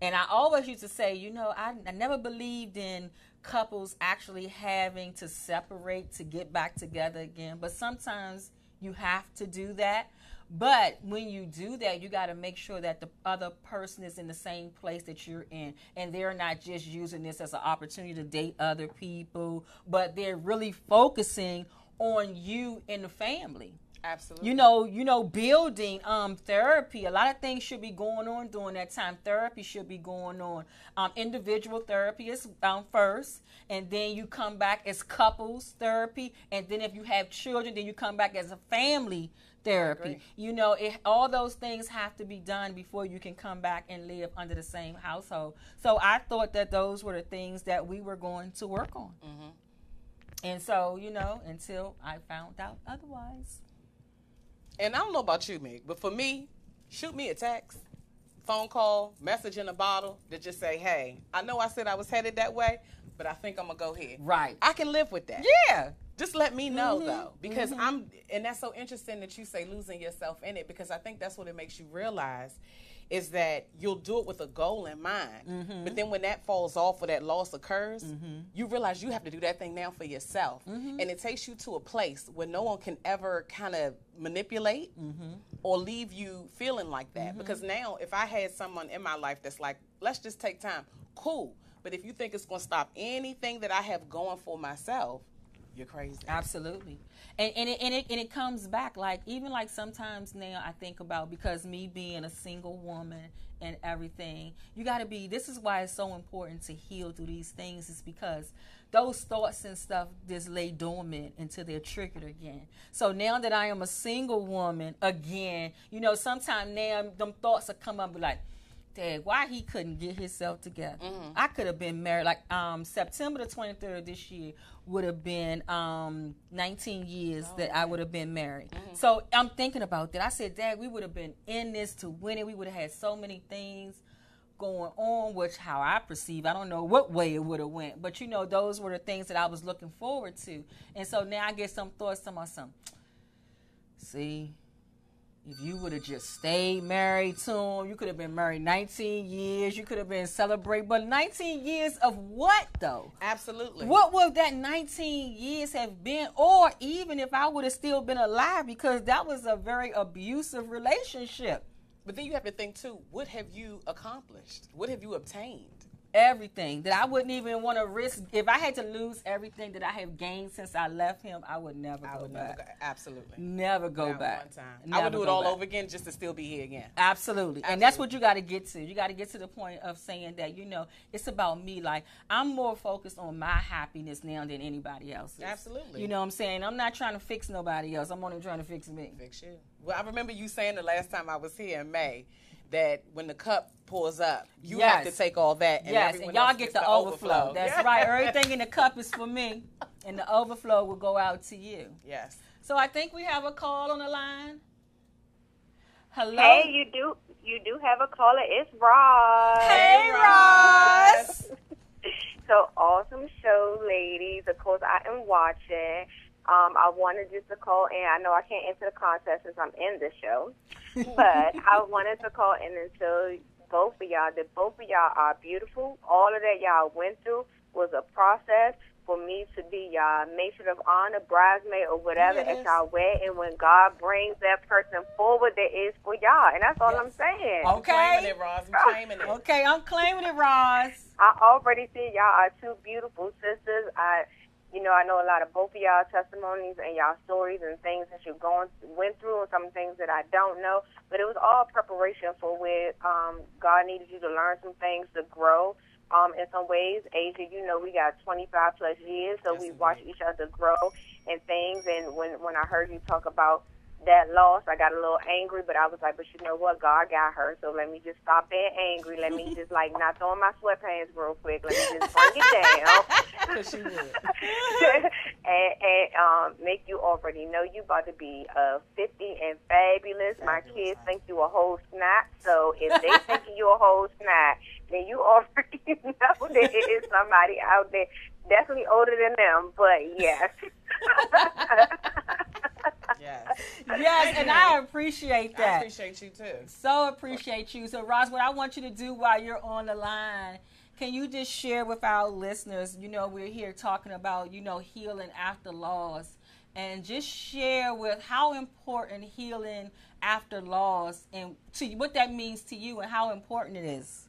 And I always used to say, you know, I, I never believed in couples actually having to separate to get back together again. But sometimes you have to do that. But when you do that, you got to make sure that the other person is in the same place that you're in. And they're not just using this as an opportunity to date other people, but they're really focusing on you and the family Absolutely. you know you know building um therapy a lot of things should be going on during that time. Therapy should be going on. Um individual therapy is um first and then you come back as couples therapy and then if you have children then you come back as a family therapy. You know it, all those things have to be done before you can come back and live under the same household. So i thought that those were the things that we were going to work on. And so you know until i found out otherwise And I don't know about you, Meg, but for me, shoot me a text, phone call, message in a bottle that just say, hey, I know I said I was headed that way, but I think I'm going to go here. Right. I can live with that. Yeah. Just let me know mm-hmm. though, because mm-hmm. I'm, and that's so interesting that you say losing yourself in it, because I think that's what it makes you realize is that you'll do it with a goal in mind. Mm-hmm. But then when that falls off or that loss occurs, mm-hmm. you realize you have to do that thing now for yourself. Mm-hmm. And it takes you to a place where no one can ever kind of manipulate or leave you feeling like that. Because now, if I had someone in my life that's like, let's just take time, cool. But if you think it's going to stop anything that I have going for myself, you're crazy. Absolutely. And and it, and it and it comes back like even like sometimes now I think about because me being a single woman and everything, you got to be this is why it's so important to heal through these things is because those thoughts and stuff just lay dormant until they're triggered again. So now that I am a single woman again, you know, sometimes now them thoughts will come up like, Why he couldn't get himself together? I could have been married. Like um, September the 23rd this year would have been um, 19 years that I would have been married. So I'm thinking about that. I said, Dad, we would have been in this to win it. We would have had so many things going on, which how I perceive, I don't know what way it would have went, but you know, those were the things that I was looking forward to. And so now I get some thoughts to myself. See, if you would have just stayed married to him, you could have been married 19 years. You could have been celebrating, but 19 years of what though? Absolutely. What would that 19 years have been, or even if I would have still been alive, because that was a very abusive relationship. But then you have to think too. What have you accomplished? What have you obtained? Everything that I wouldn't even want to risk. If I had to lose everything that I have gained since I left him, I would never I go would back. never go. Absolutely. Never go Not back. One time. I Never would do it all back. over again just to still be here again. Absolutely. And that's what you got to get to. You got to get to the point of saying that, you know, it's about me. Like, I'm more focused on my happiness now than anybody else's. Absolutely. You know what I'm saying? I'm not trying to fix nobody else. I'm only trying to fix me. Fix you. Well, I remember you saying the last time I was here in May that when the cup pours up, you have to take all that. And yes, and y'all get gets the overflow. That's Yeah. right. Everything in the cup is for me, and the overflow will go out to you. Yes. So I think we have a call on the line. Hello. Hey, you do you do have a caller. It's Roz. Hey, Roz. So awesome show, ladies. Of course, I am watching. Um, I wanted just to call in. I know I can't answer the contest since I'm in the show, but I wanted to call in and tell both of y'all that both of y'all are beautiful. All of that y'all went through was a process for me to be y'all matron of honor, bridesmaid, or whatever Yes. at y'all wedding. When God brings that person forward, that is for y'all, and that's all I'm saying. Okay. Claiming it, Roz. I'm claiming it. Okay, I'm claiming it, Roz. I already see y'all are two beautiful sisters. I, you know, I know a lot of both of y'all testimonies and y'all stories and things that you've gone went through and some things that I don't know. But it was all preparation for where um, God needed you to learn some things to grow. Um, in some ways, Asia, you know, we got 25 plus years, so Yes, we watched each other grow and things. And when when I heard you talk about that loss, I got a little angry, but I was like, but you know what? God got her, so let me just stop being angry. Let me just like not throw on my sweatpants real quick. Let me just bring it down. Because she would. and and um, make you already know you about to be uh 50 and fabulous. My kids think you a whole snap. So if they think you a whole snap, then you already know there is somebody out there definitely older than them. But yes. Yes. Yes, and I appreciate that. I that. appreciate you too. So appreciate you. So, Roz, what I want you to do while you're on the line, can you just share with our listeners? You know, we're here talking about, you know, healing after loss, and just share with how important healing after loss and to what that means to you and how important it is.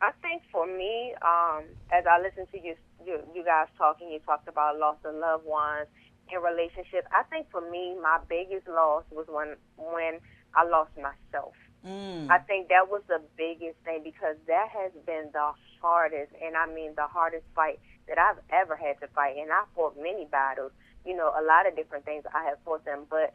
I think for me, um, as I listen to you, you, you guys talking, you talked about loss of loved ones in relationships. I think for me, my biggest loss was when when I lost myself. Mm. I think that was the biggest thing because that has been the hardest, and I mean the hardest fight that I've ever had to fight. And I fought many battles, you know, a lot of different things. I have fought them, but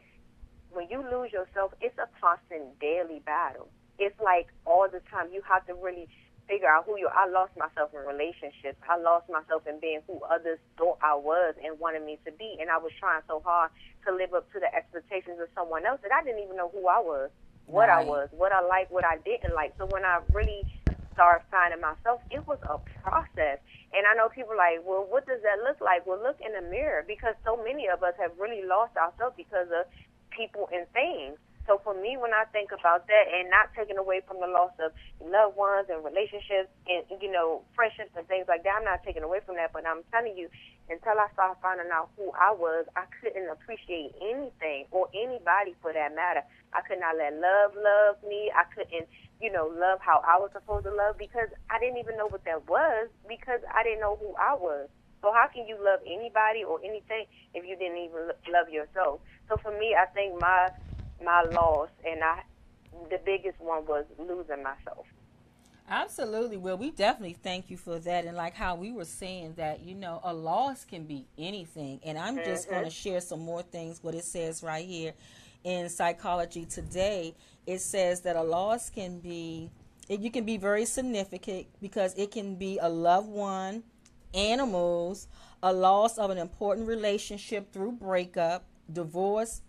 when you lose yourself, it's a constant daily battle. It's like all the time you have to really figure out who you. I lost myself in relationships. I lost myself in being who others thought I was and wanted me to be, and I was trying so hard to live up to the expectations of someone else that I didn't even know who I was, what I was, what I liked, what I didn't like. So when I really started finding myself, it was a process. And I know people are like, well, what does that look like? Well, look in the mirror because so many of us have really lost ourselves because of people and things. So for me, when I think about that, and not taking away from the loss of loved ones and relationships and you know friendships and things like that, I'm not taking away from that. But I'm telling you, until I started finding out who I was, I couldn't appreciate anything or anybody for that matter. I could not let love love me. I couldn't, you know, love how I was supposed to love because I didn't even know what that was because I didn't know who I was. So how can you love anybody or anything if you didn't even lo- love yourself? So for me, I think my my loss and I the biggest one was losing myself. Absolutely. Well, we definitely thank you for that. And like how we were saying that, you know, a loss can be anything. And I'm just mm-hmm. going to share some more things, what it says right here in Psychology Today. It says that a loss can be, it, you can be very significant because it can be a loved one, animals, a loss of an important relationship through breakup, divorce,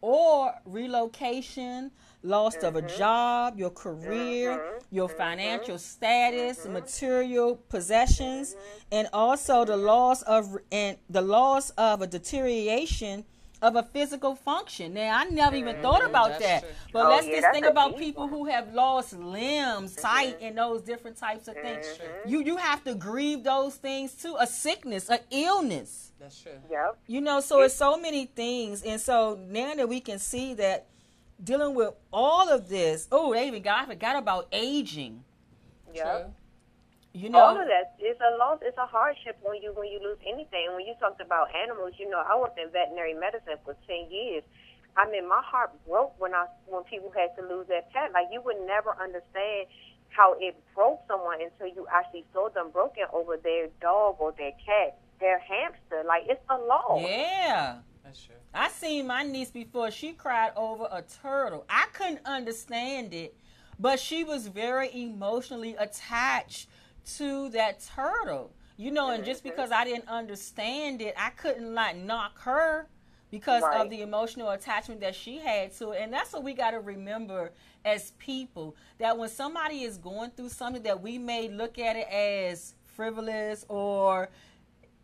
or relocation, loss of a mm-hmm. job, your career, mm-hmm. your mm-hmm. financial status, material possessions, and also the loss of and the loss of a deterioration of a physical function. Now I never even thought mm-hmm. about That's that. true. But Oh, let's yeah, just think about people one. who have lost limbs, sight, and those different types of things. Mm-hmm. You you have to grieve those things too. A sickness, a illness. That's true. Yep. You know, so it's so many things, and so now that we can see that dealing with all of this. Oh, they even got I forgot about aging. Yep. True. You All of that. It's a loss. It's a hardship when you when you lose anything. When you talked about animals, you know, I worked in veterinary medicine for ten years. I mean, my heart broke when I when people had to lose their pet. Like you would never understand how it broke someone until you actually saw them broken over their dog or their cat, their hamster. Like it's a loss. yeah. That's true. I seen my niece before. She cried over a turtle. I couldn't understand it, but she was very emotionally attached to that turtle. You know, and just because I didn't understand it, I couldn't like knock her because of the emotional attachment that she had to it. And that's what we got to remember as people that when somebody is going through something that we may look at it as frivolous or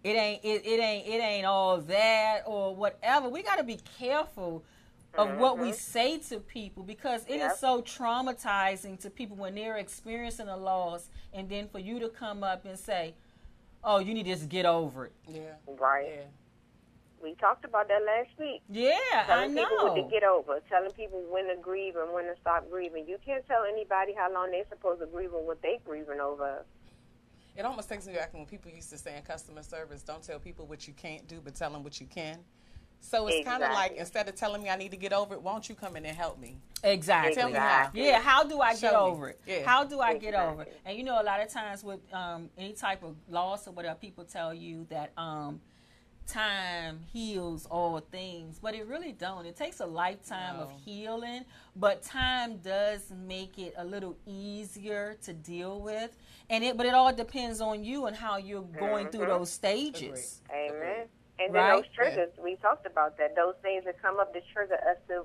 it ain't it, it ain't it ain't all that or whatever we got to be careful of what we say to people because it is Yep. so traumatizing to people when they're experiencing a loss and then for you to come up and say oh you need to just get over it Yeah. Right. Yeah. We talked about that last week. yeah i telling people what to get over, telling people when to grieve and when to stop grieving. You can't tell anybody how long they're supposed to grieve and what they're grieving over. It almost takes me back when people used to say in customer service, don't tell people what you can't do, but tell them what you can. So it's kind of like instead of telling me I need to get over it, why don't you come in and help me? exactly Tell me how. Yeah, how do I get Show me. over it? Yeah. How do I get over it? And you know, a lot of times with um, any type of loss or whatever, people tell you that um, time heals all things, but it really don't. It takes a lifetime of healing, but time does make it a little easier to deal with. And it, but it all depends on you and how you're going through those stages. Amen. And then Right. those triggers, we talked about that. Those things that come up to trigger us to,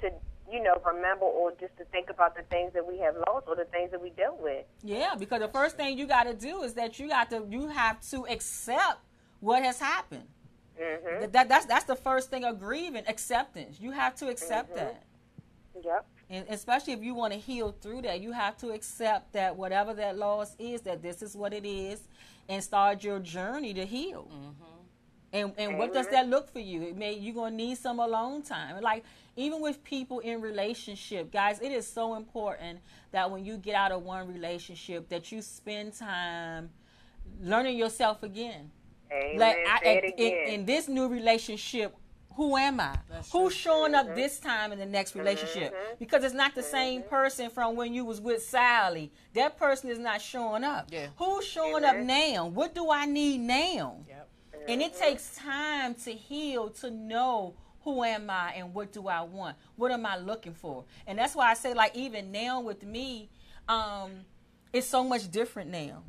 to you know, remember or just to think about the things that we have lost or the things that we dealt with. Yeah, because the first thing you got to do is that you got to you have to accept what has happened. hmm That, that that's that's the first thing of grieving, acceptance. You have to accept that. Yep. And especially if you want to heal through that, you have to accept that whatever that loss is, that this is what it is, and start your journey to heal. And and what does that look for you? It may you're gonna need some alone time. Like even with people in relationship, guys, it is so important that when you get out of one relationship, that you spend time learning yourself again. Amen. Like I, Say it in, in this new relationship, who am I? That's Who's true. showing up mm-hmm. this time in the next relationship? Mm-hmm. Because it's not the mm-hmm. same person from when you was with Sally. That person is not showing up. Yeah. Who's showing up now? What do I need now? Yep. And it takes time to heal to know who am I and what do I want? What am I looking for? And that's why I say like even now with me, um, it's so much different now.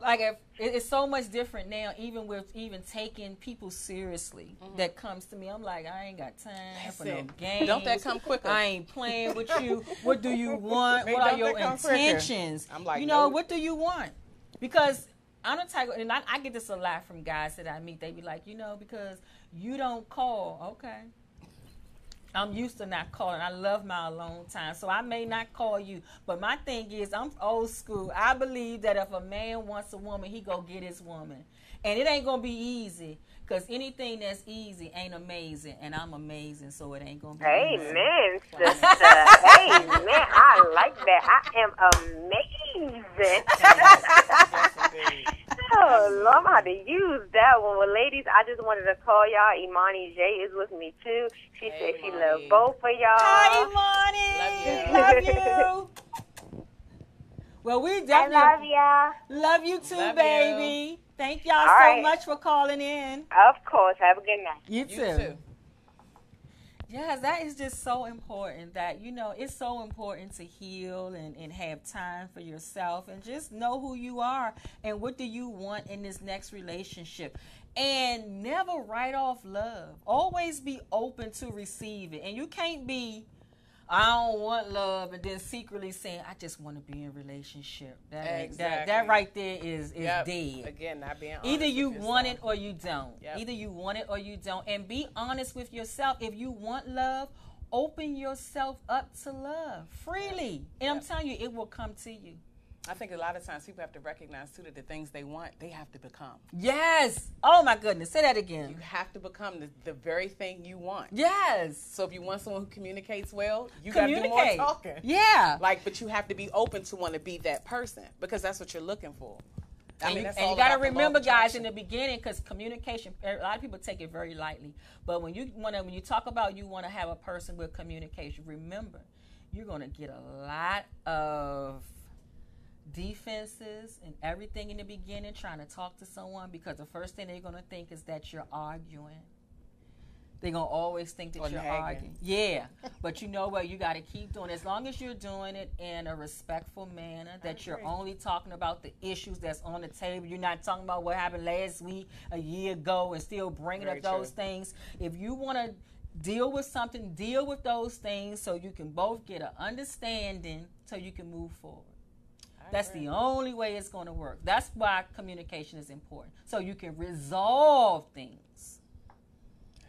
Like if it's so much different now, even with even taking people seriously that comes to me. I'm like, I ain't got time for no games. don't that come quicker? I ain't playing with you. What do you want? What are your come quicker? intentions? I'm like, you know, nope. what do you want? Because I'm the type, and I, I get this a lot from guys that I meet. They be like, you know, because you don't call. Okay. I'm used to not calling. I love my alone time. So I may not call you. But my thing is I'm old school. I believe that if a man wants a woman, he go get his woman. And it ain't gonna be easy. Cause anything that's easy ain't amazing. And I'm amazing, so it ain't gonna be easy. Amen, sister. Amen. I like that. I am amazing. Yes, indeed. Oh, Lord, I'm going to use that one. Well, ladies, I just wanted to call y'all. Imani J is with me, too. She Hey, said she Imani. loved both of y'all. Hi, Imani. Love Love you. Well, we I definitely love y'all. love you too, Love baby. Thank y'all All so right. much for calling in. Of course. Have a good night. You You too. too. Yes, that is just so important that, you know, it's so important to heal and, and have time for yourself and just know who you are and what do you want in this next relationship. And never write off love. Always be open to receive it. And you can't be, I don't want love, and then secretly saying, I just want to be in a relationship. That, ain't- that, that right there is, is Yep. dead. Again, not being honest Either you want it or you don't. Yep. Either you want it or you don't. And be honest with yourself. If you want love, open yourself up to love freely. And I'm telling you, it will come to you. I think a lot of times people have to recognize too that the things they want, they have to become. Yes. Oh my goodness. Say that again. You have to become the, the very thing you want. Yes. So if you want someone who communicates well, you got to do more talking. Yeah. Like, but you have to be open to want to be that person because that's what you're looking for. I and mean, you, and you got to about the law of remember, guys, in the beginning, because communication, a lot of people take it very lightly. But when you want to, when you talk about you want to have a person with communication, remember, you're going to get a lot of defenses and everything in the beginning trying to talk to someone because the first thing they're going to think is that you're arguing. They're going to always think that Or you're nagging. arguing. Yeah. but you know what? You got to keep doing it. As long as you're doing it in a respectful manner, that you're only talking about the issues that's on the table. You're not talking about what happened last week, a year ago, and still bringing Very up those things. If you want to deal with something, deal with those things so you can both get an understanding so you can move forward. That's the only way it's going to work. That's why communication is important. So you can resolve things.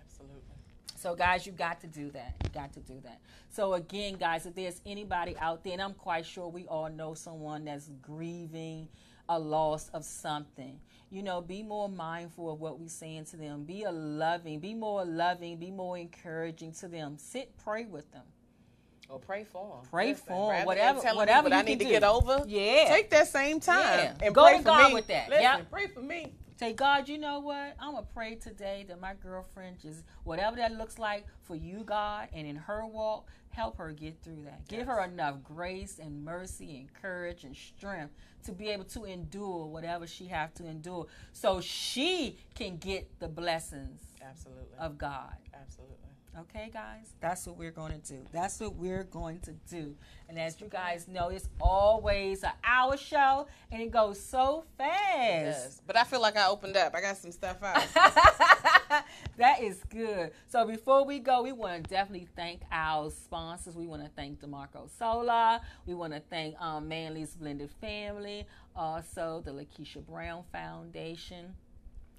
Absolutely. So, guys, you got to do that. You got to do that. So, again, guys, if there's anybody out there, and I'm quite sure we all know someone that's grieving a loss of something, you know, be more mindful of what we're saying to them. Be a loving, be more loving, be more encouraging to them. Sit, pray with them. Or pray for them. Pray for rather whatever- whatever you I need to get over. Yeah. Take that same time Yeah. and Go pray to for God me. with that. Listen, Yep. pray for me. Say, God, you know what? I'm going to pray today that my girlfriend just, whatever that looks like for you, God, and in her walk, help her get through that. Give her enough grace and mercy and courage and strength to be able to endure whatever she have to endure so she can get the blessings Absolutely. of God. Absolutely. Okay, guys, that's what we're going to do. That's what we're going to do. And as you guys know, it's always an hour show, and it goes so fast. Yes. But I feel like I opened up. I got some stuff out. that is good. So before we go, we want to definitely thank our sponsors. We want to thank DeMarco Solar. We want to thank um, Manly's Blended Family. Also, the Lakeisha Brown Foundation.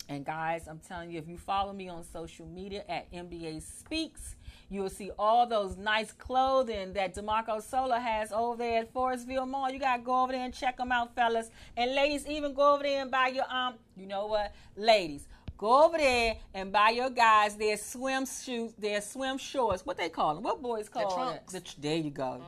And guys, I'm telling you, if you follow me on social media at NBA Speaks, you'll see all those nice clothing that DeMarco Sola has over there at Forestville Mall. You gotta go over there and check them out, fellas. And ladies, even go over there and buy your um, you know what, ladies. Go over there and buy your guys their swim shoes, their swim shorts. What they call them? What boys call it? trunks. The tr- there you go.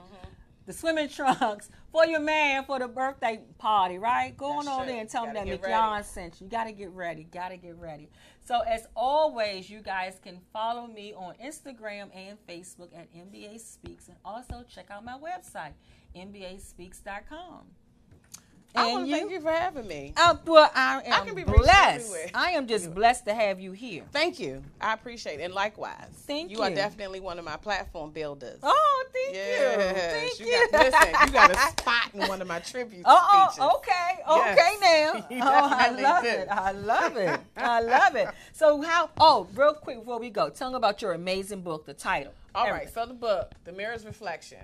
The swimming trunks for your man for the birthday party, right? Go on over there and tell him that Mignon sent you. You gotta get ready. Gotta get ready. So as always, you guys can follow me on Instagram and Facebook at NBA Speaks, and also check out my website, NBASpeaks.com. I And want to you? thank you for having me. Uh, well, I am can be blessed. I am just blessed to have you here. Thank you. I appreciate it. And likewise. Thank you. You are definitely one of my platform builders. Oh, thank Yes, you. Thank you. you. Got, listen, you got a spot in one of my tribute Oh, speeches. oh, okay, Yes. okay now. Oh, I love do. it. I love it. I love it. So how? Oh, real quick before we go, tell them about your amazing book, the title. All right, Everything. so the book, The Mirror's Reflection,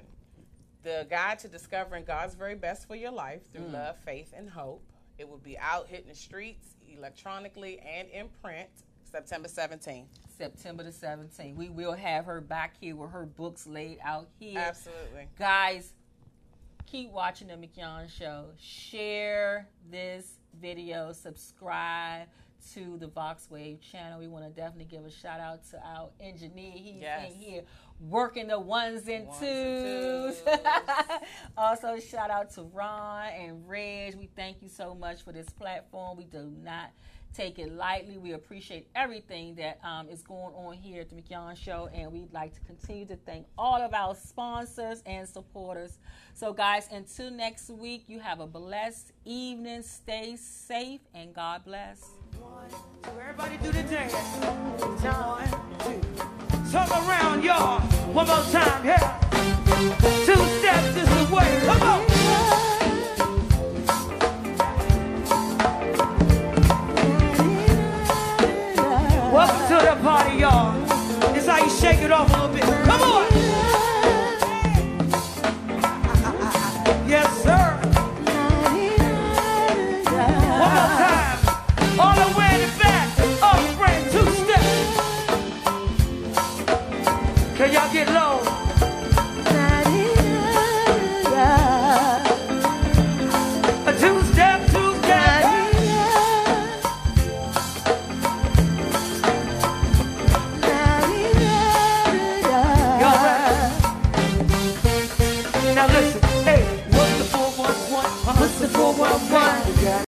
the guide to discovering God's very best for your life through Mm. love, faith, and hope. It will be out hitting the streets electronically and in print September 17th. September the 17th. We will have her back here with her books laid out here. Absolutely. Guys, keep watching the Mignon Show. Share this video. Subscribe to the VoxWav channel. We want to definitely give a shout out to our engineer. He's Yes. in here working the ones and Ones twos. and also, shout out to Ron and Reg. We thank you so much for this platform. We do not take it lightly. We appreciate everything that um, is going on here at the Mignon Show, and we'd like to continue to thank all of our sponsors and supporters. So, guys, until next week, you have a blessed evening. Stay safe, and God bless. So everybody do the dance. One, two. Turn around, y'all. One more time, yeah. Two steps is the way. Come on. Welcome to the party, y'all. This how you shake it off a little bit. Come on.